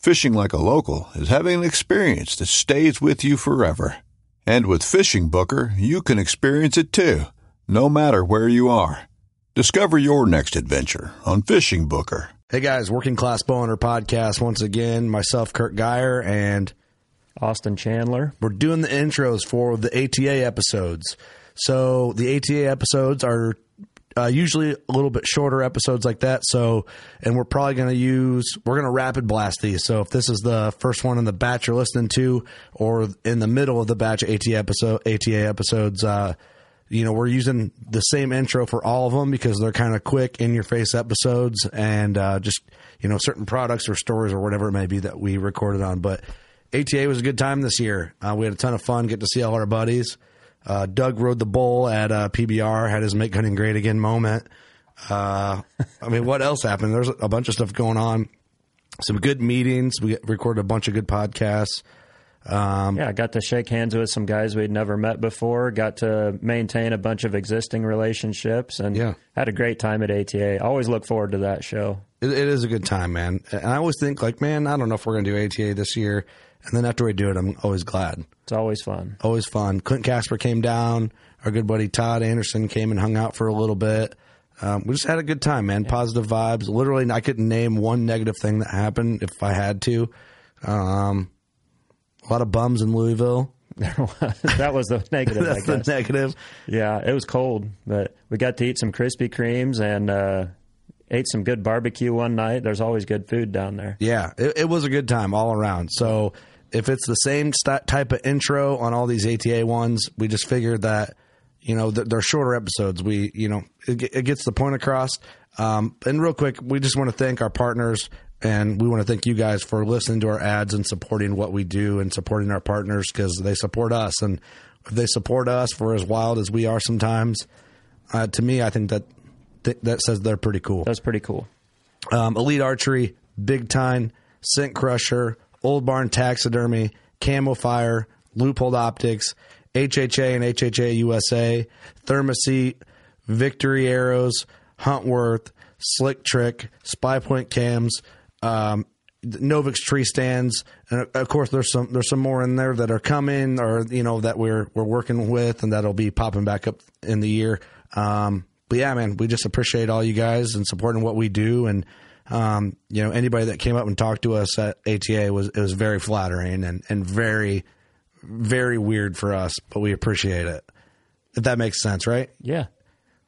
Fishing like a local is having an experience that stays with you forever. And with Fishing Booker, you can experience it too, no matter where you are. Discover your next adventure on Fishing Booker. Hey guys, Working Class Bowhunter podcast once again. Myself, Kurt Geyer, and Austin Chandler. We're doing the intros for the ATA episodes. So the ATA episodes are uh, usually a little bit shorter episodes like that. So, and we're probably going to use, we're going to rapid blast these. So if this is the first one in the batch you're listening to, or in the middle of the batch of ATA episode, ATA episodes, uh, you know, we're using the same intro for all of them because they're kind of quick, in your face episodes and uh, just, you know, certain products or stories or whatever it may be that we recorded on. But ATA was a good time this year. Uh, we had a ton of fun, get to see all our buddies. Uh, Doug rode the bull at uh, PBR, had his make hunting great again moment. Uh, I mean, what else happened? There's a bunch of stuff going on. Some good meetings. We recorded a bunch of good podcasts. Um, yeah, I got to shake hands with some guys we'd never met before. Got to maintain a bunch of existing relationships, and yeah. had a great time at ATA. Always look forward to that show. it, it is a good time, man. And I always think, like, man, I don't know if we're going to do ATA this year. And then after we do it, I'm always glad. It's always fun. Always fun. Clint Casper came down. Our good buddy Todd Anderson came and hung out for a little bit. Um, we just had a good time, man. Yeah. Positive vibes. Literally, I couldn't name one negative thing that happened if I had to. Um, a lot of bums in Louisville. that was the negative. That's the negative. Yeah, it was cold, but we got to eat some Krispy Kremes and uh, ate some good barbecue one night. There's always good food down there. Yeah, it, it was a good time all around. So if it's the same st- type of intro on all these ATA ones, we just figured that you know they're shorter episodes. We you know it, it gets the point across. Um, and real quick, we just want to thank our partners and we want to thank you guys for listening to our ads and supporting what we do and supporting our partners because they support us. And if they support us for as wild as we are sometimes, uh, to me, I think that th- that says they're pretty cool. That's pretty cool. Um, Elite Archery, Big Tine, Scent Crusher, Old Barn Taxidermy, Camo Fire, Leupold Optics, HHA and HHA USA, ThermaSeat, Victory Arrows, Huntworth, Slick Trick, Spy Point Cams, um, Novix tree stands, and of course there's some there's some more in there that are coming, or you know that we're we're working with, and that'll be popping back up in the year. Um, but yeah, man, we just appreciate all you guys and supporting what we do, and um, you know anybody that came up and talked to us at ATA was it was very flattering and and very very weird for us, but we appreciate it. If that makes sense, right? Yeah.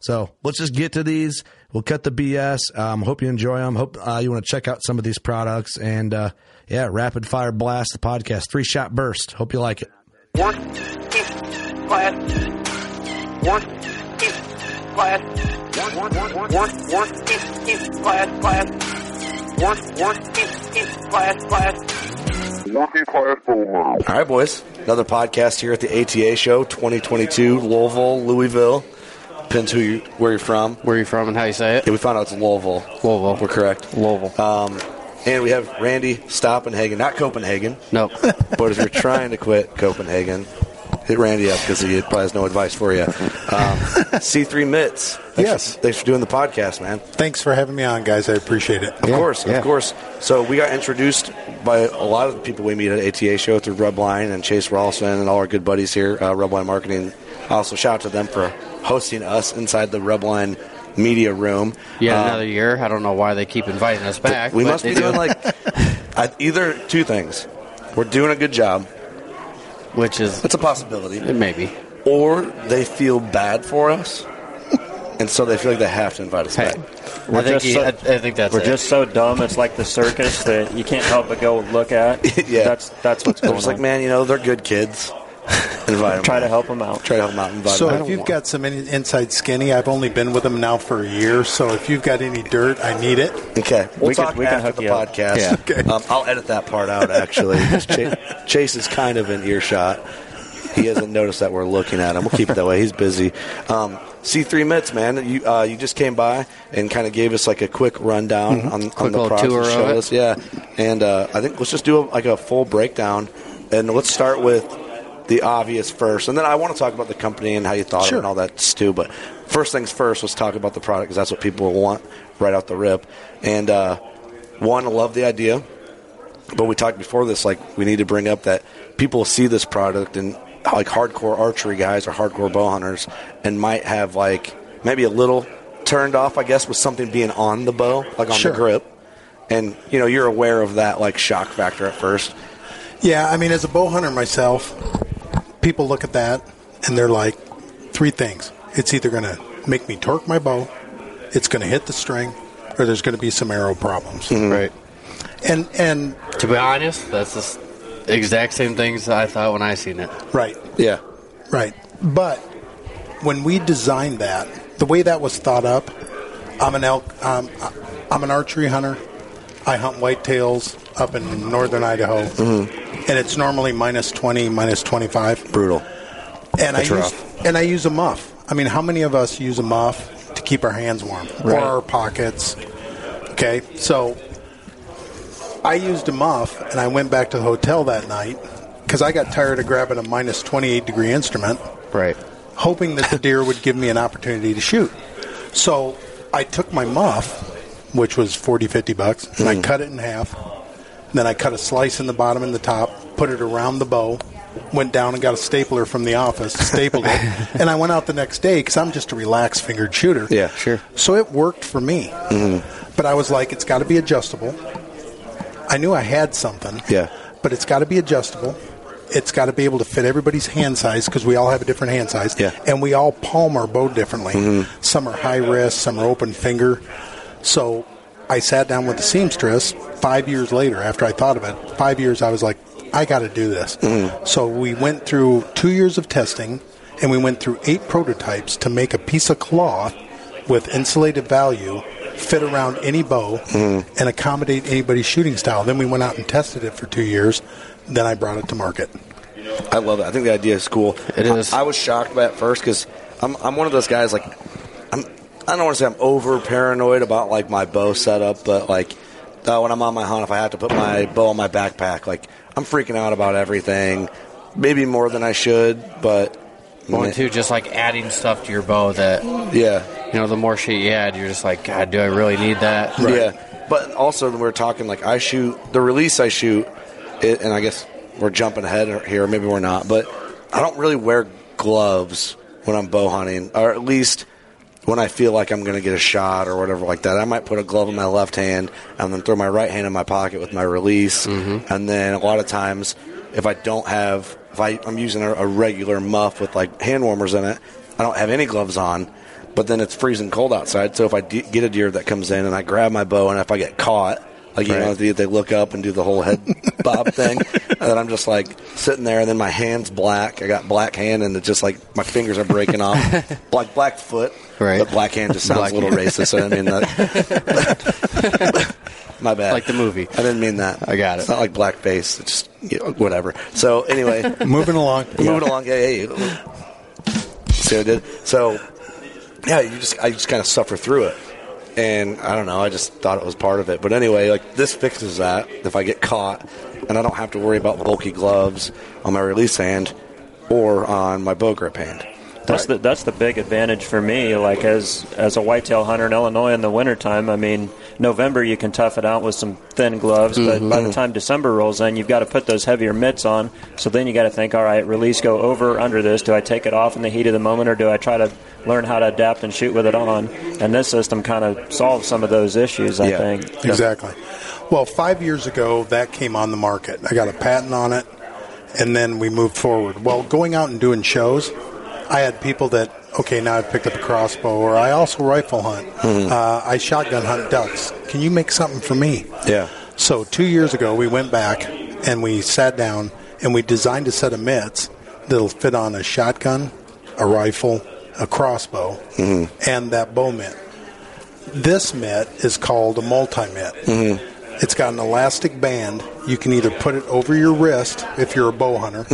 So let's just get to these. We'll cut the BS. Um, hope you enjoy them. Hope uh, you want to check out some of these products. And uh, yeah, Rapid Fire Blast, the podcast, three shot burst. Hope you like it. One, two, class. One, two, class. One, one, one, one, one, two, two, class, class. One, one, two, two, class, class. Working class All right, boys. Another podcast here at the ATA show 2022, Louisville, Louisville. Depends who you, where you're from. Where you're from and how you say it. Yeah, we found out it's Louisville. Louisville. We're correct. Louisville. Um, and we have Randy Stoppenhagen, not Copenhagen. Nope. but as we're trying to quit Copenhagen, hit Randy up because he probably has no advice for you. Um, C3 Mitts. Thanks Yes. For, thanks for doing the podcast, man. Thanks for having me on, guys. I appreciate it. Of course, of course. So we got introduced by a lot of the people we meet at ATA show through Rubline and Chase Rawlson and all our good buddies here, uh, Rubline Marketing. Also, shout out to them for hosting us inside the Rubline media room. Yeah, Uh, another year. I don't know why they keep inviting us back. we must they be do. doing like uh, either two things. We're doing a good job. Which is It's a possibility. maybe. Or they feel bad for us, and so they feel like they have to invite us Hey, back. We're I think just he- so- I, I think that's We're it. just so dumb. It's like the circus that you can't help but go look at. Yeah. that's that's what's They're going just like, man, you know, they're good kids. invite them. Try to help them out. Try to help them out. Invite So them. if you've got some inside skinny, I've only been with them now for a year. So if you've got any dirt, I need it. Okay, we'll We can- talk we can after hook the you podcast. Yeah. Okay. Um, I'll edit that part out. Actually, Chase, Chase is kind of in earshot. He hasn't noticed that we're looking at him. We'll keep it that way. He's busy. Um, C3 Mitts, man, you uh, you just came by and kind of gave us like a quick rundown on, on Quick the little process. tour of showed it. us, yeah. And uh, I think let's just do a, like a full breakdown, and let's start with the obvious first, and then I want to talk about the company and how you thought of it Sure. and all that too. But first things first, let's talk about the product because that's what people want right out the rip. And uh, one, I love the idea, but we talked before this, like we need to bring up that people see this product and like hardcore archery guys or hardcore bow hunters and might have like maybe a little turned off, I guess, with something being on the bow, like on Sure. the grip. And you know, you're aware of that like shock factor at first. Yeah, I mean, as a bow hunter myself, people look at that and they're like, three things. It's either going to make me torque my bow, it's going to hit the string, or there's going to be some arrow problems. right. And and To be honest, that's the exact same things I thought when I seen it. right, Yeah. right. But when we designed that, the way that was thought up, I'm an elk. Um, I'm an archery hunter. I hunt whitetails up in northern Idaho, and it's normally minus twenty, minus twenty-five. Brutal. And I That's use and I use a muff. I mean, how many of us use a muff to keep our hands warm or our pockets? Okay, so I used a muff, and I went back to the hotel that night because I got tired of grabbing a minus twenty-eight degree instrument, Right. hoping that the deer would give me an opportunity to shoot. So I took my muff, which was 40, 50 bucks, and I mm. cut it in half. Then I cut a slice in the bottom and the top, put it around the bow, went down and got a stapler from the office, stapled it, and I went out the next day because I'm just a relaxed fingered shooter. Yeah, sure. So it worked for me. Mm-hmm. But I was like, it's got to be adjustable. I knew I had something. Yeah. But it's got to be adjustable. It's got to be able to fit everybody's hand size because we all have a different hand size. Yeah. And we all palm our bow differently. Mm-hmm. Some are high wrist, some are open finger. So I sat down with the seamstress five years later after I thought of it. Five years, I was like, I got to do this. Mm-hmm. So we went through two years of testing and we went through eight prototypes to make a piece of cloth with insulated value fit around any bow mm-hmm. and accommodate anybody's shooting style. Then we went out and tested it for two years. Then I brought it to market. I love it. I think the idea is cool. It is. I, I was shocked by it first because I'm, I'm one of those guys like I'm I don't want to say I'm over paranoid about like my bow setup, but like uh, when I'm on my hunt, if I have to put my bow on my backpack, like I'm freaking out about everything. Maybe more than I should, but One, two, just like adding stuff to your bow that, yeah, you know, the more shit you add, you're just like, God, do I really need that? Yeah, but also when we're talking like I shoot the release I shoot, it, and I guess we're jumping ahead here. Maybe we're not, but I don't really wear gloves when I'm bow hunting, or at least when I feel like I'm going to get a shot or whatever like that. I might put a glove in my left hand and then throw my right hand in my pocket with my release, mm-hmm. and then a lot of times if I don't have if I, I'm using a, a regular muff with like hand warmers in it, I don't have any gloves on but then it's freezing cold outside. So if I get a deer that comes in and I grab my bow, and if I get caught, like you know, they, they look up and do the whole head bob thing, and then I'm just like sitting there, and then my hand's black. I got black hand, and it's just like my fingers are breaking off, like black foot. Right. But black hand just sounds Black a little hand. racist. So I mean that. my bad. Like the movie. I didn't mean that. I got it. It's not like blackface. It's just you know, whatever. So anyway. Moving along. Moving along. Yeah, yeah. yeah. See what I did? So, yeah, you just I just kind of suffer through it, and I don't know. I just thought it was part of it. But anyway, like this fixes that. If I get caught, and I don't have to worry about bulky gloves on my release hand, or on my bow grip hand. That's the that's the big advantage for me. Like as as a whitetail hunter in Illinois in the wintertime, I mean November you can tough it out with some thin gloves, but by the mm-hmm. time December rolls in, you've got to put those heavier mitts on. So then you got to think, all right, release go over or under this. Do I take it off in the heat of the moment, or do I try to learn how to adapt and shoot with it on? And this system kind of solves some of those issues. I Yeah. think Exactly. Well, five years ago, that came on the market. I got a patent on it, and then we moved forward. Well, going out and doing shows, I had people that, okay, now I've picked up a crossbow, or I also rifle hunt. Mm-hmm. Uh, I shotgun hunt ducks. Can you make something for me? Yeah. So two years ago, we went back and we sat down and we designed a set of mitts that'll fit on a shotgun, a rifle, a crossbow, mm-hmm. and that bow mitt. This mitt is called a multi mitt. Mm-hmm. It's got an elastic band. You can either put it over your wrist if you're a bow hunter.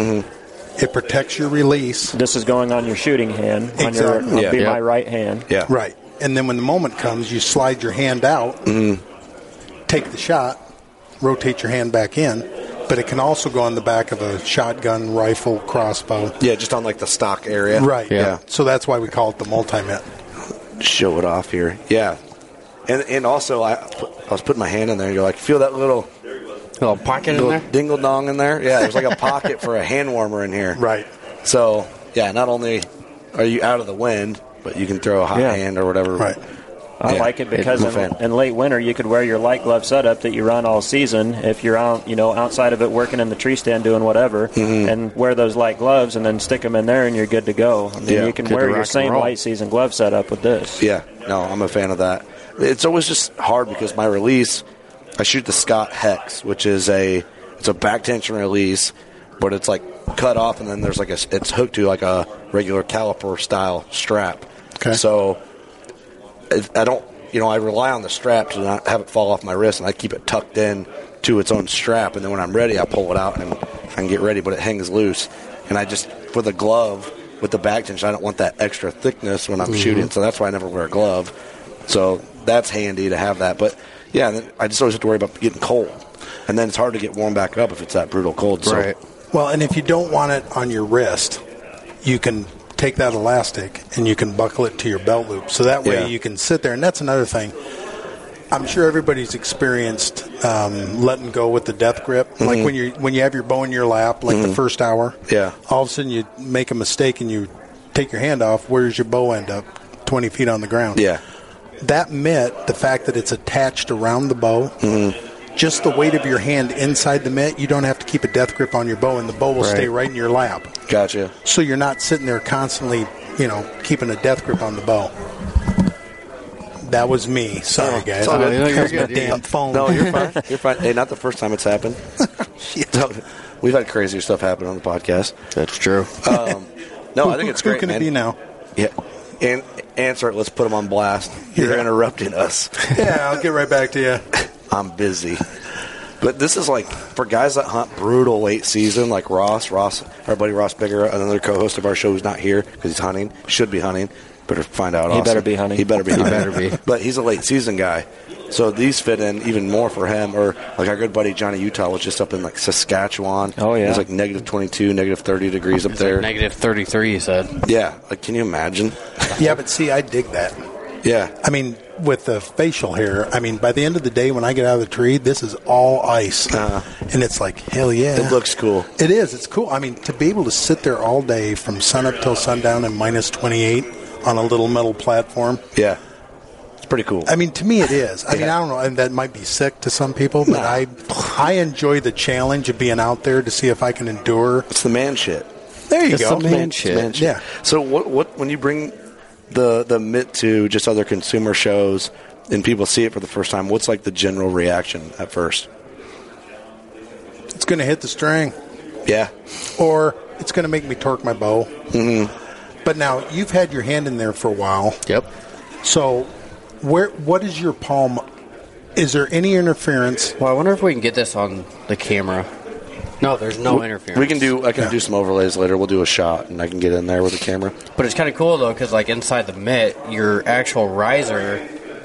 It protects your release. this is going on your shooting hand. On your Exactly. Yeah. be Yeah. my right hand. Yeah. Right. And then when the moment comes, you slide your hand out, Mm. take the shot, rotate your hand back in. But it can also go on the back of a shotgun, rifle, crossbow. Yeah, just on like the stock area. Right. Yeah. So that's why we call it the multi mitt. Show it off here. Yeah. And and also I I was putting my hand in there. You're like, feel that little little pocket in there. dingle dong in there. Yeah, there's like a pocket for a hand warmer in here. Right. So yeah, not only are you out of the wind, but you can throw a hot Yeah. hand or whatever. Right. I Yeah. like it because I'm in, in late winter you could wear your light glove setup that you run all season. If you're out, you know, outside of it, working in the tree stand, doing whatever, Mm-hmm. and wear those light gloves, and then stick them in there, and you're good to go. I mean, Yeah. you can Good wear your same light season glove setup with this. Yeah, no, I'm a fan of that. It's always just hard because my release, I shoot the Scott Hex, which is a it's a back tension release, but it's like cut off and then there's like a it's hooked to like a regular caliper style strap. Okay. So I don't, you know, I rely on the strap to not have it fall off my wrist, and I keep it tucked in to its own strap, and then when I'm ready, I pull it out and I can get ready, but it hangs loose. And I just for the glove with the back tension, I don't want that extra thickness when I'm mm-hmm. shooting, so that's why I never wear a glove. So that's handy to have that. But yeah, I just always have to worry about getting cold, and then it's hard to get warm back up if it's that brutal cold. So, Right. Well, and if you don't want it on your wrist, you can take that elastic and you can buckle it to your belt loop. So that way Yeah. you can sit there. And that's another thing. I'm sure everybody's experienced um, letting go with the death grip. Like when you when you have your bow in your lap, like the first hour. Yeah. All of a sudden you make a mistake and you take your hand off. Where does your bow end up? Twenty feet on the ground. Yeah, That mitt, the fact that it's attached around the bow, just the weight of your hand inside the mitt, you don't have to keep a death grip on your bow, and the bow will Right. stay right in your lap. gotcha. So you're not sitting there constantly, you know, keeping a death grip on the bow. That was me. Sorry, guys. all good. No, you're That was my good. damn phone. No, you're fine. You're fine. Hey, not the first time it's happened. No, We've had crazier stuff happen on the podcast. That's true. Um, no, I think it's great. Who can man. it be now? Yeah, and answer it. Let's put them on blast. You're Yeah. interrupting us. Yeah, I'll get right back to you. I'm busy. But this is like for guys that hunt brutal late season, like Ross. Ross, our buddy Ross Bigger, another co-host of our show, who's not here because he's hunting. Should be hunting. Better find out. He Austin. better be hunting. He better be. He better be. But he's a late season guy, so these fit in even more for him. Or like our good buddy Johnny Utah was just up in like Saskatchewan. Oh, yeah. it's like negative 22, negative 30 degrees up there. Negative 33, he said. yeah, like can you imagine? Yeah, but see, I dig that. Yeah, I mean, with the facial hair, I mean, by the end of the day, when I get out of the tree, this is all ice, Uh-huh. and it's like hell yeah. it looks cool. It is. It's cool. I mean, to be able to sit there all day from sun up till sundown and minus 28 on a little metal platform. Yeah, it's pretty cool. I mean, to me, it is. I mean, I don't know, and that might be sick to some people, but I, I enjoy the challenge of being out there to see if I can endure. it's the man shit. There you It's go. the man It's shit. man Yeah. So what what when you bring the the mitt to just other consumer shows and people see it for the first time, what's like the general reaction at first? It's going to hit the string, Yeah. or it's going to make me torque my bow. Mm-hmm. But now you've had your hand in there for a while, Yep. so where? What is your palm? Is there any interference? Well, I wonder if we can get this on the camera. No, there's no interference. We can do I can Yeah. do some overlays later. We'll do a shot and I can get in there with the camera. But it's kind of cool though, because like inside the mitt, your actual riser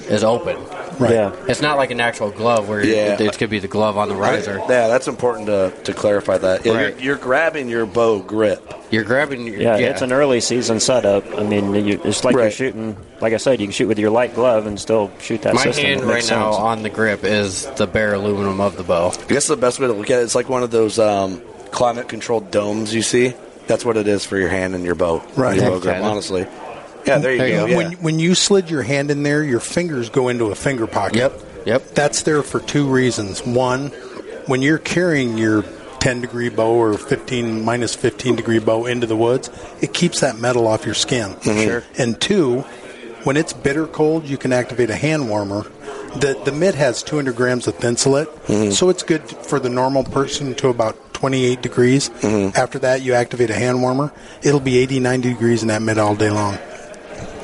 is open. Right. Yeah. It's not like an actual glove where Yeah. it, it could be the glove on the riser. Yeah, that's important to, to clarify that. Yeah, Right. you're, you're grabbing your bow grip. You're grabbing. Your, Yeah, it's an early season setup. I mean, you, it's like you're Right. shooting. Like I said, you can shoot with your light glove and still shoot that My system. hand right makes now on the grip is the bare aluminum of the bow. I guess the best way to look at it, it's like one of those um, climate controlled domes you see. That's what it is for your hand and your bow. Right. Your bow grip, kinda. honestly. Yeah, there you There you go. go. Yeah. When when you slid your hand in there, your fingers go into a finger pocket. Yep. Yep. That's there for two reasons. One, when you're carrying your 10 degree bow or 15 minus 15 degree bow into the woods, it keeps that metal off your skin. Sure. And two, when it's bitter cold, you can activate a hand warmer. The the mitt has 200 grams of thinsulate, mm-hmm. so it's good for the normal person to about 28 degrees. Mm-hmm. After that, you activate a hand warmer. It'll be 80, 90 degrees in that mitt all day long.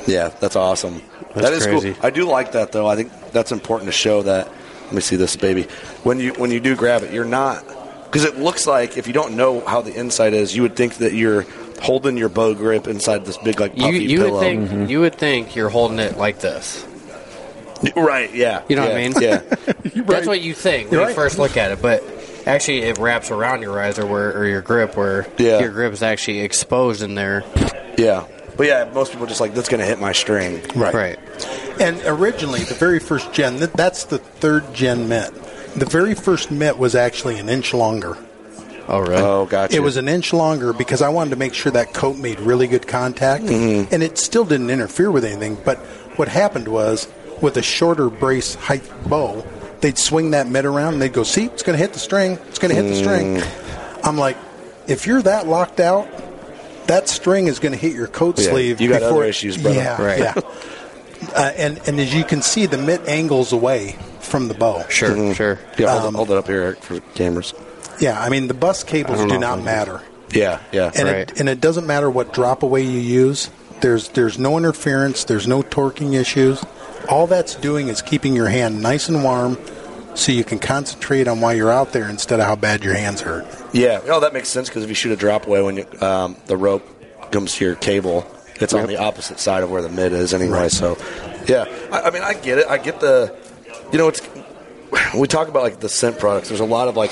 Yeah, that's awesome. That's That is crazy. cool. I do like that though. I think that's important to show that. Let me see this baby. When you when you do grab it, you're not because it looks like if you don't know how the inside is, you would think that you're holding your bow grip inside this big like You, puffy you pillow. would think mm-hmm. you would think you're holding it like this. right? Yeah. You know what I mean? Yeah. That's what you think when You're you right. first look at it, but actually it wraps around your riser where or your grip where Yeah. your grip is actually exposed in there. yeah. But yeah, most people just like that's going to hit my string. Right. Right. And originally, the very first gen that's the third gen mitt. The very first mitt was actually an inch longer. Oh really? Oh, gotcha. It was an inch longer because I wanted to make sure that coat made really good contact, Mm-hmm. and it still didn't interfere with anything. But what happened was, with a shorter brace height bow, they'd swing that mitt around and they'd go, "See, it's going to hit the string. It's going to hit the string." Mm. I'm like, if you're that locked out, that string is going to hit your coat Yeah, sleeve. you got before other issues, brother. Yeah, Right. yeah. Uh, and and as you can see, the mitt angles away from the bow. Sure, Mm-hmm. sure. Yeah, hold, Um, it, hold it up here Eric, for cameras. Yeah, I mean the bus cables do not matter. Yeah, yeah. and Right. it and it doesn't matter what drop away you use. There's there's no interference. There's no torquing issues. All that's doing is keeping your hand nice and warm, so you can concentrate on why you're out there instead of how bad your hands hurt. Yeah, no, that makes sense because if you shoot a drop away when you, um, the rope comes to your cable, it's on the opposite side of where the mid is anyway. Right. So, yeah, I, I mean, I get it. I get the, you know, it's we talk about like the scent products. There's a lot of like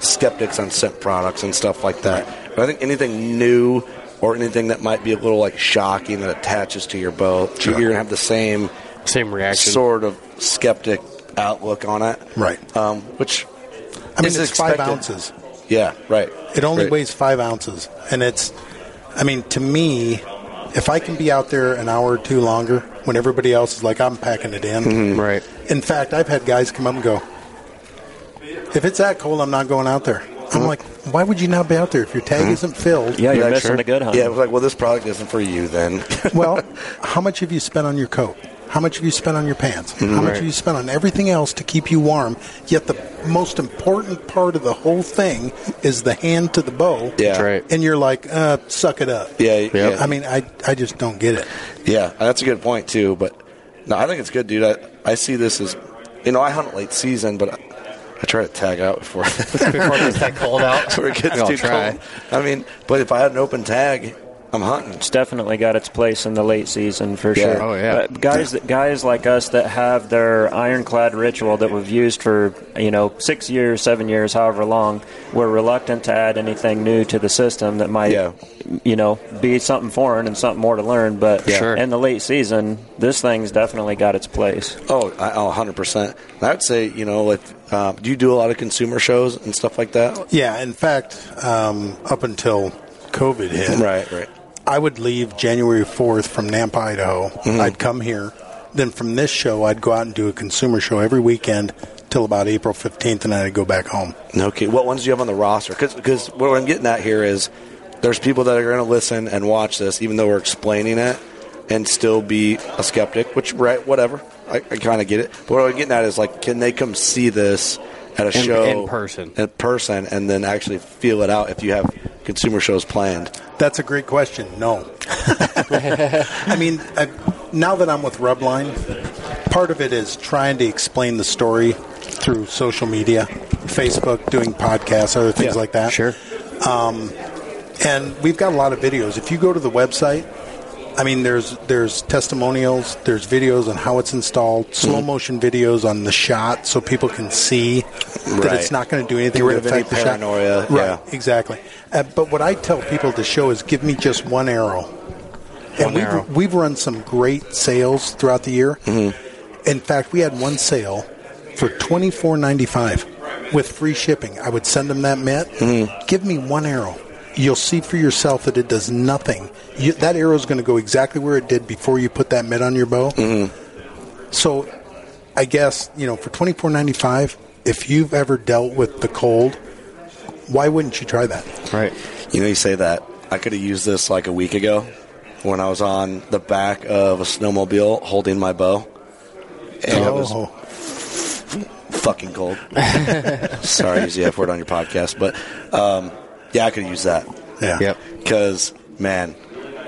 skeptics on scent products and stuff like that. But I think anything new or anything that might be a little like shocking that attaches to your bow, you're gonna have the same Same reaction. sort of skeptic outlook on it, Right. Um, which I mean, is it's five ounces. Yeah, right. It only Right. weighs five ounces, and it's. I mean, to me, if I can be out there an hour or two longer when everybody else is like, I'm packing it in. Mm-hmm. Right. In fact, I've had guys come up and go, if it's that cold, I'm not going out there. I'm like, why would you not be out there if your tag isn't filled? Yeah, you're Yeah, missing sure. the good hunt. Yeah, it was like, well, this product isn't for you then. well, how much have you spent on your coat? How much have you spent on your pants? How much have you spent on everything else to keep you warm? Yet the most important part of the whole thing is the hand to the bow. Yeah. Right. And you're like, uh, suck it up. Yeah, yeah. I mean, I, I just don't get it. yeah, that's a good point too. But no, I think it's good, dude. I, I see this as, you know, I hunt late season, but I, I try to tag out before Before it gets that cold out. before it gets I'll too try. cold. I mean, but if I had an open tag, I'm hunting. It's definitely got its place in the late season for Yeah. sure. Oh, yeah. But guys, that guys like us that have their ironclad ritual that we've used for you know six years, seven years, however long, we're reluctant to add anything new to the system that might Yeah. you know be something foreign and something more to learn. But Yeah. Sure. in the late season, this thing's definitely got its place. Oh, I, oh 100%. I would say, you know, like, uh, do you do a lot of consumer shows and stuff like that? Yeah, in fact, um, up until COVID hit, Right, right. I would leave January 4th from Nampa, Idaho. I'd come here. Then from this show, I'd go out and do a consumer show every weekend till about April 15th, and then I'd go back home. Okay, what ones do you have on the roster? Because what I'm getting at here is there's people that are going to listen and watch this, even though we're explaining it, and still be a skeptic. Which, right, whatever. I, I kind of get it. But what I'm getting at is like, can they come see this at a In- show in person. in person, and then actually feel it out if you have consumer shows planned? That's a great question. No. I mean, I, now that I'm with Rubline, part of it is trying to explain the story through social media, Facebook, doing podcasts, other things like that. Sure. Um, and we've got a lot of videos. If you go to the website, I mean, there's there's testimonials, there's videos on how it's installed, slow Mm-hmm. motion videos on the shot, so people can see that it's not going to do anything Get rid to of any affect the paranoia, shot. Right, yeah. exactly. Uh, but what I tell people to show is give me just one arrow. and One we've, arrow. we've run some great sales throughout the year. Mm-hmm. In fact, we had one sale for twenty four ninety five with free shipping. I would send them that mitt. Mm-hmm. Give me one arrow. You'll see for yourself that it does nothing. You, that arrow is going to go exactly where it did before you put that mitt on your bow. Mm-hmm. So, I guess you know for twenty four ninety five, if you've ever dealt with the cold, why wouldn't you try that? Right. You know, you say that. I could have used this like a week ago when I was on the back of a snowmobile holding my bow. And it was Oh, fucking cold. Sorry, I use the F word on your podcast, but um, yeah, I could use that. yeah. Yep. Because, man,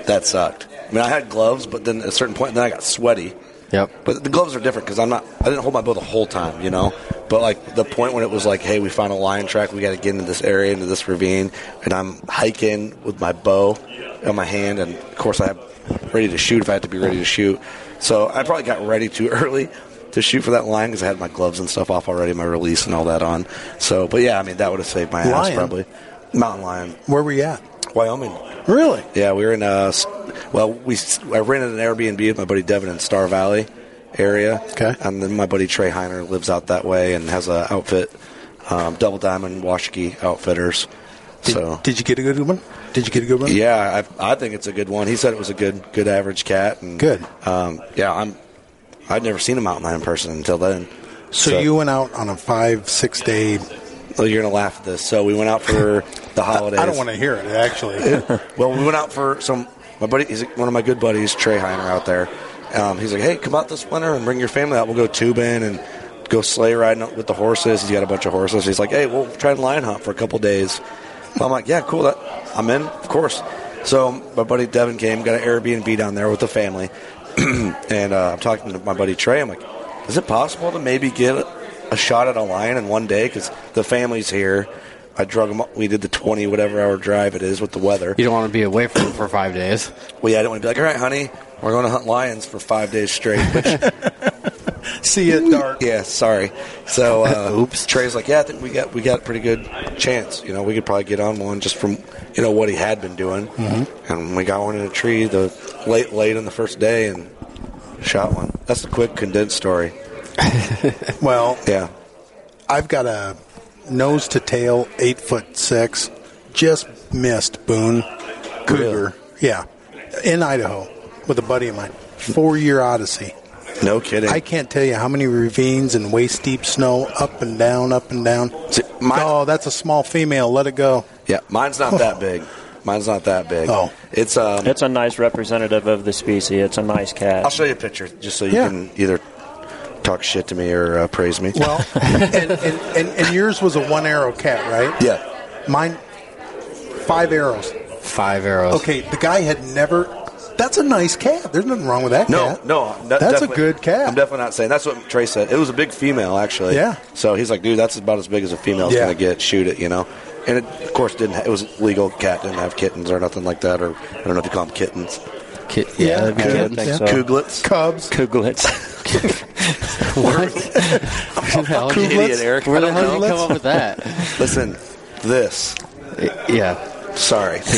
that sucked. I mean, I had gloves, but then at a certain point, then I got sweaty. Yep. But the gloves are different because I'm not. I didn't hold my bow the whole time, you know. But like the point when it was like, hey, we found a lion track, we got to get into this area, into this ravine, and I'm hiking with my bow in my hand, and of course I have ready to shoot if I had to be ready to shoot. So I probably got ready too early to shoot for that lion because I had my gloves and stuff off already, my release and all that on. So, but yeah, I mean that would have saved my ass probably. Mountain lion, Where were you at? Wyoming. Really? Yeah, we were in a. well, we I rented an Airbnb with my buddy Devin in Star Valley area. Okay. and then my buddy Trey Heiner lives out that way and has a outfit, um, Double Diamond Washakie Outfitters. Did, so did you get a good one? Did you get a good one? yeah, I, I think it's a good one. He said it was a good good average cat. And, Good. Um, yeah, I'm. I'd never seen a mountain lion in person until then. So, you went out on a five, six day. Oh, you're gonna laugh at this. So we went out for the holidays. I don't want to hear it, actually. Well, we went out for some. My buddy, he's one of my good buddies, Trey Heiner, out there. Um, he's like, "Hey, come out this winter and bring your family out. We'll go tubing and go sleigh riding with the horses." He's got a bunch of horses. He's like, "Hey, we'll try and lion hunt for a couple days." I'm like, "Yeah, cool. That I'm in, of course." So my buddy Devin came, got an Airbnb down there with the family, and uh, I'm talking to my buddy Trey. I'm like, "Is it possible to maybe get a shot at a lion in one day? Because the family's here." I drug them. We did the 20 whatever hour drive it is with the weather. You don't want to be away from it for five days. Well, yeah, I don't want to be like, all right, honey, we're going to hunt lions for five days straight. Which, See you at dark. yeah, sorry. So, uh, Oops. Trey's like, yeah, I think we got we got a pretty good chance. You know, we could probably get on one just from you know what he had been doing, mm-hmm. and we got one in a tree the late late in the first day and shot one. That's the quick condensed story. Well, Yeah, I've got a nose to tail, eight foot six, just missed Boone Cougar. Yeah, in Idaho with a buddy of mine. Four year odyssey. no kidding. I can't tell you how many ravines and waist deep snow, up and down, up and down. See, my- oh, that's a small female. Let it go. yeah, mine's not that big. Mine's not that big. Oh. it's um. It's a nice representative of the species. It's a nice cat. I'll show you a picture just so you Yeah. can either talk shit to me or uh, praise me. Well, and, and, and, and yours was a one arrow cat, right? yeah. Mine, five arrows. Five arrows. Okay, the guy had never. That's a nice cat. There's nothing wrong with that No, cat. no, that- That's a good cat. I'm definitely not saying that's what Trey said. It was a big female, actually. Yeah. So he's like, dude, that's about as big as a female's Yeah. gonna get. Shoot it, you know. And it, of course, didn't. Ha- it was legal. Cat didn't have kittens or nothing like that, or I don't know if you call them kittens. Ki- Yeah, yeah, that'd be I good. think Yeah. so. Couglets. Cubs. Couglets. Who the hell did you- Idiot, Eric. Where I the don't hell did you come up with that? Listen, this. yeah. Sorry.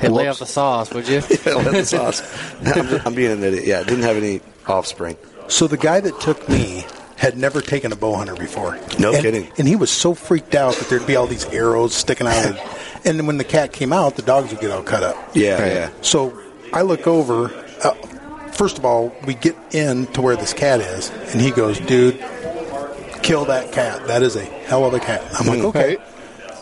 Hey, lay off the sauce, would you? Let the sauce. I'm, just- I'm being an idiot. Yeah, it didn't have any offspring. So the guy that took me had never taken a bow hunter before. No And- kidding. And he was so freaked out that there'd be all these arrows sticking out. Of, and then when the cat came out, the dogs would get all cut up. Yeah, Right. yeah. So I look over. Uh, first of all, we get in to where this cat is, and he goes, "Dude, kill that cat. That is a hell of a cat." I'm like, "Okay."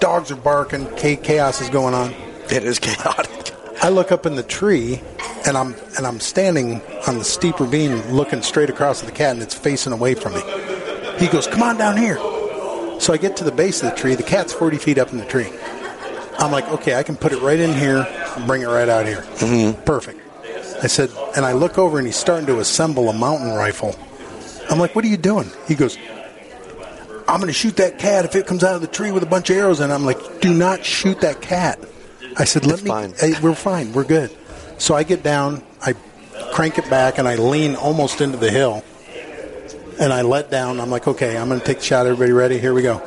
Dogs are barking. Chaos is going on. It is chaotic. I look up in the tree, and I'm and I'm standing on the steep ravine, looking straight across at the cat, and it's facing away from me. He goes, "Come on down here." So I get to the base of the tree. The cat's 40 feet up in the tree. I'm like, "Okay, I can put it right in here, and bring it right out here. Mm-hmm. Perfect." I said, and I look over, and he's starting to assemble a mountain rifle. I'm like, "What are you doing?" He goes, I'm going to shoot that cat if it comes out of the tree with a bunch of arrows. And I'm like, do not shoot that cat. I said, let It's me. fine. Hey, we're fine. We're good. So I get down, I crank it back and I lean almost into the hill. And I let down. I'm like, okay, I'm going to take the shot. Everybody ready? Here we go.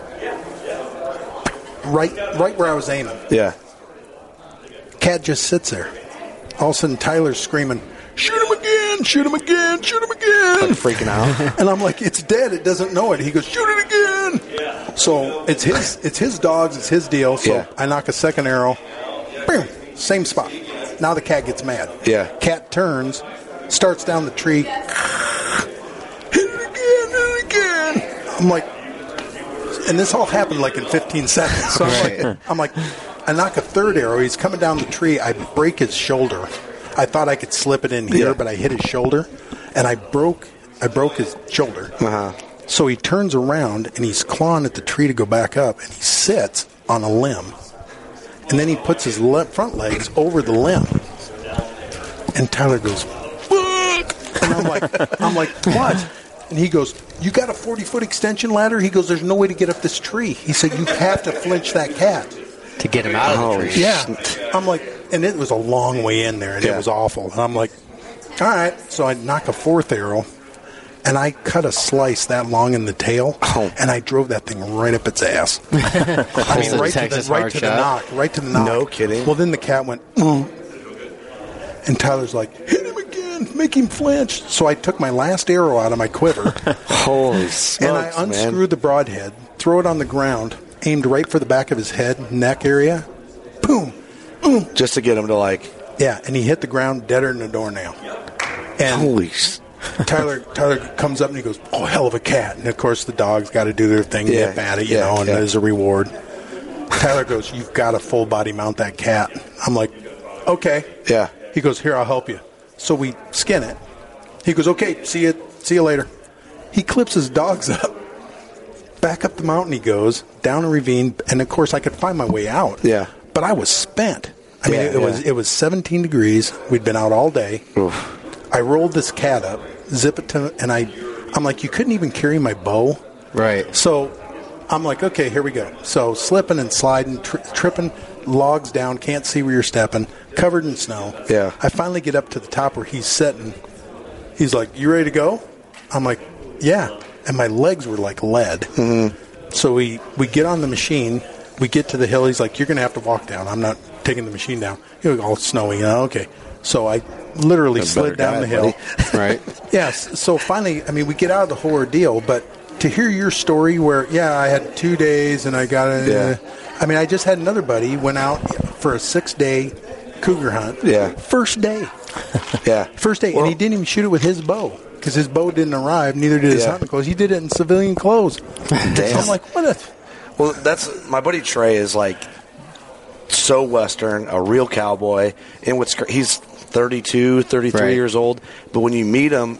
Right, right where I was aiming. Yeah. Cat just sits there. All of a sudden, Tyler's screaming, "Shoot him again! Shoot him again! Shoot him again!" Like freaking out. and I'm like, "It's dead. It doesn't know it." He goes, "Shoot it again!" So it's his, it's his dogs, it's his deal. So Yeah. I nock a second arrow, boom, same spot. Now the cat gets mad. Yeah. Cat turns, starts down the tree. Hit it again, hit it again. I'm like, and this all happened like in 15 seconds. So I'm like, I'm like, I nock a third arrow. He's coming down the tree. I break his shoulder. I thought I could slip it in here, Yeah. but I hit his shoulder, and I broke. I broke his shoulder. Uh-huh. So he turns around and he's clawing at the tree to go back up, and he sits on a limb, and then he puts his le- front legs over the limb, and Tyler goes, "Fuck!" And I'm like, I'm like, what? And he goes, "You got a 40 foot extension ladder?" He goes, "There's no way to get up this tree." He said, "You have to flinch that cat." To get him out of the tree. Yeah. I'm like, and it was a long way in there, and it was awful. And I'm like, all right. So I nock a fourth arrow, and I cut a slice that long in the tail, Oh. and I drove that thing right up its ass. I mean, right to the, Texas right to the shot. nock, right to the nock. No kidding. Well, then the cat went, mm. and Tyler's like, hit him again, make him flinch. So I took my last arrow out of my quiver. Holy smokes, And I unscrewed man. the broadhead, throw it on the ground, aimed right for the back of his head, neck area. Boom. Boom. Just to get him to like, Yeah, and he hit the ground deader than a doornail. And holy. Tyler Tyler comes up and he goes, "Oh, hell of a cat!" And of course, the dogs got to do their thing, Yeah, nip at it, you yeah, know, and yeah. there's a reward. Tyler goes, "You've got to full body mount that cat." I'm like, "Okay." Yeah. He goes, "Here, I'll help you." So we skin it. He goes, "Okay, see you, see you later." He clips his dogs up. Back up the mountain he goes, down a ravine, and of course I could find my way out. Yeah. But I was spent. I mean, Yeah, it, was yeah. it was 17 degrees. We'd been out all day. Oof. I rolled this cat up, zip it to, and I, I'm like, you couldn't even carry my bow. Right. So I'm like, okay, here we go. So slipping and sliding, tri- tripping, logs down, can't see where you're stepping, covered in snow. Yeah. I finally get up to the top where he's sitting. He's like, "You ready to go?" I'm like, "Yeah." And my legs were like lead. Mm-hmm. So we we get on the machine. We get to the hill. He's like, "You're going to have to walk down. I'm not taking the machine down." You know, all snowy. You know, okay. So I literally That's slid down the hill. buddy. Right. Yes. So finally, I mean, we get out of the whole ordeal, but to hear your story where, yeah, I had two days and I got a. Yeah. I mean, I just had another buddy went out for a six day cougar hunt. Yeah. First day. Yeah. First day. Well- and he didn't even shoot it with his bow because his boat didn't arrive. Neither did his Yeah. hunting clothes. He did it in civilian clothes. So I'm like, what a. Well, that's my buddy Trey is like so Western, a real cowboy. And what's he's 32, 33 Right. years old. But when you meet him,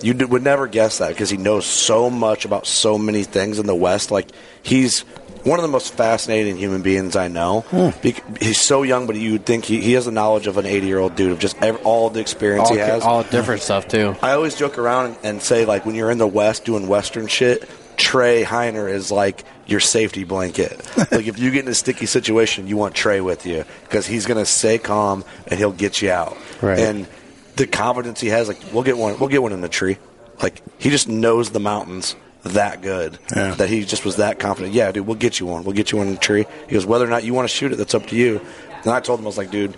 you would never guess that because he knows so much about so many things in the West. Like he's one of the most fascinating human beings I know. Hmm. Bec- He's so young, but you would think he, he has the knowledge of an 80 year old dude of just ev- all the experience All, he has. all different stuff too. I always joke around and, and say like when you're in the West doing Western shit, Trey Heiner is like your safety blanket. like if you get in a sticky situation, you want Trey with you because he's gonna stay calm and he'll get you out. Right. And the confidence he has, like we'll get one, we'll get one in the tree. Like he just knows the mountains that good Yeah. that he just was that confident. Yeah, dude, we'll get you one. We'll get you one in the tree. He goes, whether or not you want to shoot it, that's up to you. And I told him I was like, dude,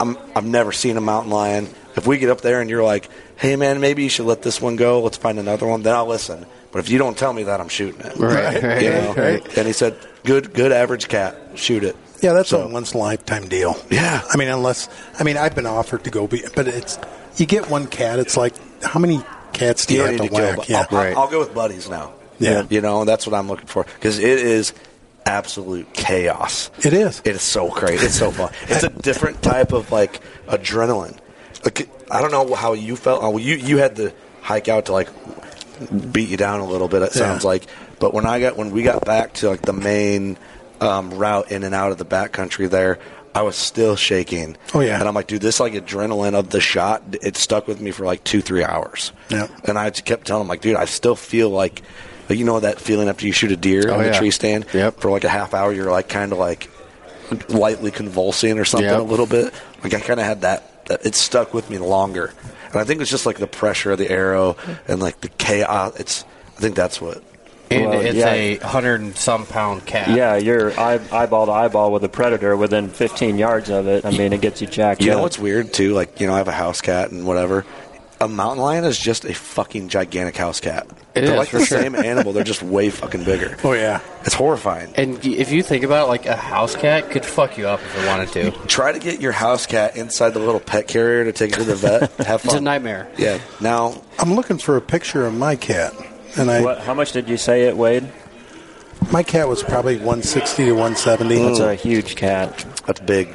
I'm, I've never seen a mountain lion. If we get up there and you're like, hey man, maybe you should let this one go. Let's find another one. Then I'll listen. But if you don't tell me that, I'm shooting it. Right, right, You know? right. And he said, good, good average cat. Shoot it. Yeah, that's So- a once in a lifetime deal. Yeah. I mean, unless I mean, I've been offered to go, be, but it's you get one cat. It's like how many cats do you, You have don't to need to kill. whack? But yeah, I'll, Right. I'll go with buddies now. Yeah. You know, that's what I'm looking for because it is absolute chaos. it is. It is so crazy. It's so fun. It's a different type of like adrenaline. Like I don't know how you felt. Oh, you you had to hike out to like beat you down a little bit. It sounds Yeah. like. But when I got when we got back to like the main um, route in and out of the backcountry there. I was still shaking. Oh, yeah. and I'm like, dude, this like adrenaline of the shot. It stuck with me for like two, three hours. Yeah. and I just kept telling him, like, dude, I still feel like, like you know that feeling after you shoot a deer Oh, on the tree stand. Yep. For like a half hour, you're like kind of like lightly convulsing or something Yep. a little bit. Like I kind of had that that it stuck with me longer. And I think it's just like the pressure of the arrow and like the chaos. It's I think that's what. And Well, it's yeah. a hundred and some pound cat. Yeah, you're eye, eyeball to eyeball with a predator within 15 yards of it. I mean, it gets you jacked You up. know what's weird too? Like you know, I have a house cat and whatever. A mountain lion is just a fucking gigantic house cat. It They're is, like for the sure. same animal. They're just way fucking bigger. Oh yeah. It's horrifying. And if you think about it, like a house cat could fuck you up if it wanted to. Try to get your house cat inside the little pet carrier to take it to the vet. Have fun. It's a nightmare. Yeah. Now I'm looking for a picture of my cat, and I What, how much did you say it weighed? my cat was probably 160 to 170. That's a huge cat. that's big.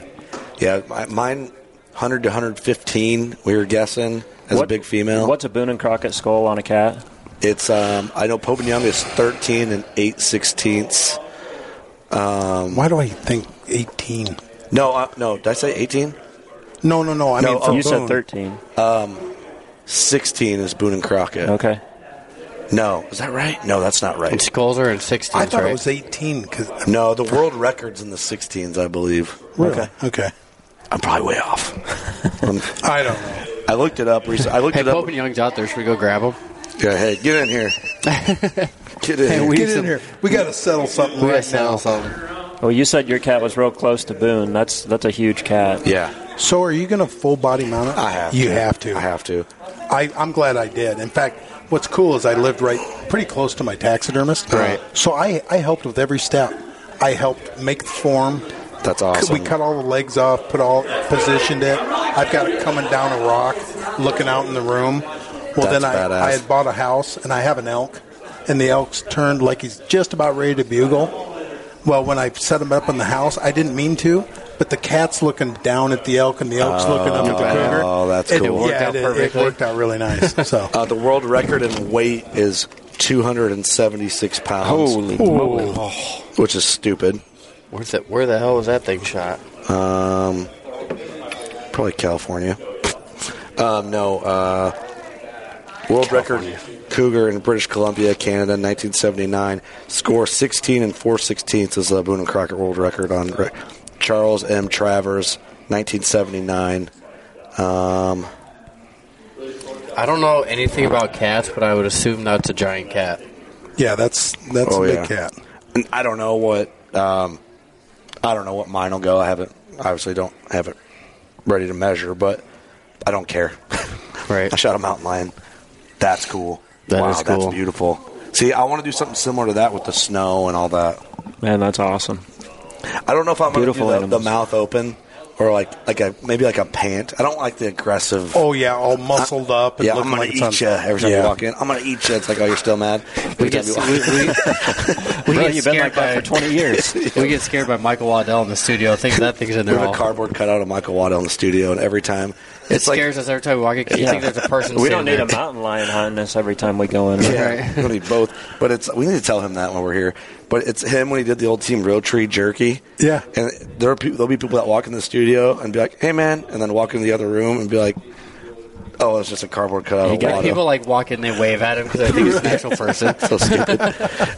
Yeah, my, mine 100 to 115. We were guessing as a big female. What's a Boone and Crockett skull on a cat? It's um, I know Pope and Young is 13 and 8 sixteenths. Why do I think 18? No, uh, no. Did I say 18? No, no, no. I No, mean, for you said Boone. 13. 16 is Boone and Crockett. Okay. No, is that right? No, that's not And right. skulls are in 16s, I thought right? it was 18 because No, the world record's in the 16s, I believe. okay, okay. I'm probably way off. I don't know. I looked it up recently. I looked hey, it up. Pope and Young's out there. Should we go grab him? Yeah, hey, get in here. Get in here. we- Get in here. We got to settle something We gotta right settle now. something. Well, you said your cat was real close to Boone. That's that's a huge cat. Yeah, So, are you going to full body mount it? I have. You to. have to. I have to. I, I'm glad I did. In fact, what's cool is I lived right pretty close to my taxidermist. Right. So I, I helped with every step. I helped make the form. That's awesome. We cut all the legs off, put all positioned it. I've got it coming down a rock, looking out in the room. Well, That's then I, badass. I had bought a house, and I have an elk, and the elk's turned like he's just about ready to bugle. Well, when I set him up in the house, I didn't mean to, but the cat's looking down at the elk, and the elk's looking up at the cougar. Oh, that's It- cool. It worked yeah, out it, it worked out really nice. So. Uh, the world record in weight is 276 pounds. Ooh. Which is stupid. Where's that? Where the hell was that thing shot? Um, probably California. Um, no, uh, world record cougar in British Columbia, Canada, 1979. Score 16 and 4 16ths is the Boone and Crockett world record on re- Charles M. Travers, 1979. Um, I don't know anything about cats, but I would assume that's a giant cat. Yeah, that's that's Oh, a big yeah. cat. and I don't know what um, I don't know what mine will go. I haven't obviously don't have it ready to measure, but I don't care. Right. I shot a mountain lion. That's cool. That wow, is cool. That's beautiful. See, I want to do something similar to that with the snow and all that. Man, that's awesome. I don't know if I'm going to do Beautiful the, the mouth open or like like a maybe like a pant. I don't like the aggressive. Oh yeah, all muscled up. And yeah, I'm gonna like it's eat you every time yeah. you walk in. I'm gonna eat you. It's like, oh, you're still mad. Every We get, time we, you walk- we, we Bro, get you've been scared like that by, for 20 years. we get scared by Michael Waddell in the studio. Thinking that thing's in there. We have all. a cardboard cutout of Michael Waddell in the studio, and every time It it's like scares us every time we walk in 'cause you Yeah. think there's a person We don't sitting need a mountain lion hunting us every time we go in. Yeah, we don't need both. But it's we need to tell him that when we're here. But it's him when he did the old Team Realtree Jerky. Yeah. and there are people, there'll be people that walk in the studio and be like, "Hey, man," and then walk into the other room and be like, "Oh, it's just a cardboard cutout You of got people like walk in, and they wave at him because I think he's an actual person. so stupid.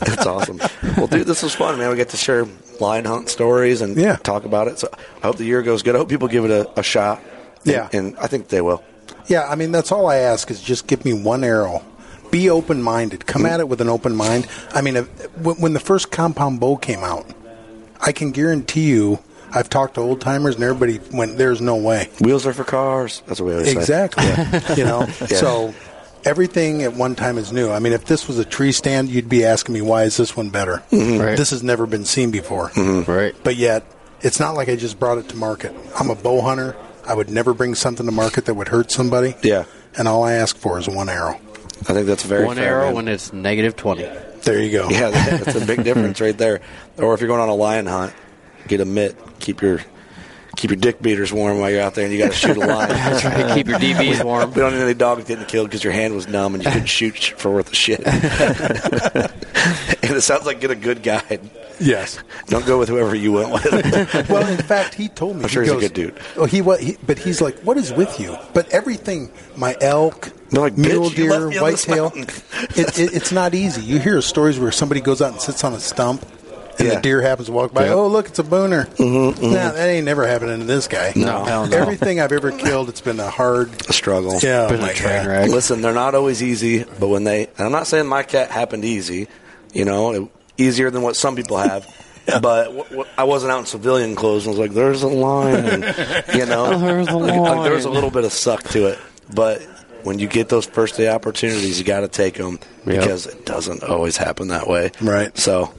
it's awesome. Well, dude, this was fun, man. We get to share lion hunt stories and Yeah. talk about it. So I hope the year goes good. I hope people give it a, a shot. And- Yeah. and I think they will. Yeah, I mean that's all I ask is just give me one arrow. Be open minded. Come mm-hmm. at it with an open mind. I mean, if, when, when the first compound bow came out, I can guarantee you. I've talked to old timers and everybody went, "There's no way." Wheels are for cars. That's what we always say. Exactly. you know, so everything at one time is new. I mean, if this was a tree stand, you'd be asking me, "Why is this one better?" Mm-hmm. Right. This has never been seen before. Mm-hmm. Right. But yet, it's not like I just brought it to market. I'm a bow hunter. I would never bring something to market that would hurt somebody. Yeah. And all I ask for is one arrow. I think that's very One fair, arrow man. when it's negative 20. There you go. Yeah, that's a big difference right there. Or if you're going on a lion hunt, get a mitt, keep your keep your dick beaters warm while you're out there, and you got to shoot a lion. That's right. Keep your DBs warm. We don't need any dogs getting killed because your hand was numb and you couldn't shoot for worth of shit. and it sounds like get a good guide. Yes. Don't go with whoever you went with. Well, in fact, he told me. I'm sure he he's a good dude. Oh, he was. He, but he's like, "What is with you?" But everything, my elk, They're like, mule deer, left me on this whitetail, it, it, it's not easy. You hear stories where somebody goes out and sits on a stump, and Yeah. the deer happens to walk by. Yep. Oh, look, it's a booner. Mm-hmm, Nah, that ain't never happening to this guy. No, hell no. Everything I've ever killed, it's been a hard. A struggle. Yeah, Been oh a train wreck. Listen, they're not always easy, but when they, and I'm not saying my cat happened easy, you know, it, easier than what some people have. But w- w- I wasn't out in civilian clothes and was like, "There's a line," you know. There's a Like, like, there's a little bit of suck to it, but when you get those first day opportunities, you got to take them Yep. because it doesn't always happen that way. Right. So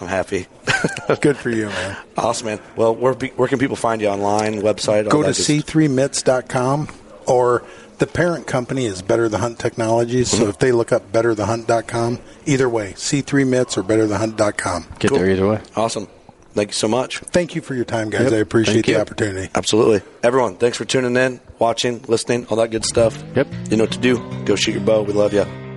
I'm happy. Good for you, man. awesome, man. Well, where, be- where can people find you online, website? Go to c3mitts.com or the parent company is Better the Hunt Technologies. So mm-hmm. if they look up betterthehunt.com, either way, C3mitts or betterthehunt.com. Get there either way. Awesome. Thank you so much. Thank you for your time, guys. Yep. I appreciate Thank the you. opportunity. Absolutely. Everyone, thanks for tuning in, watching, listening, all that good stuff. Yep. You know what to do. Go shoot your bow. We love you.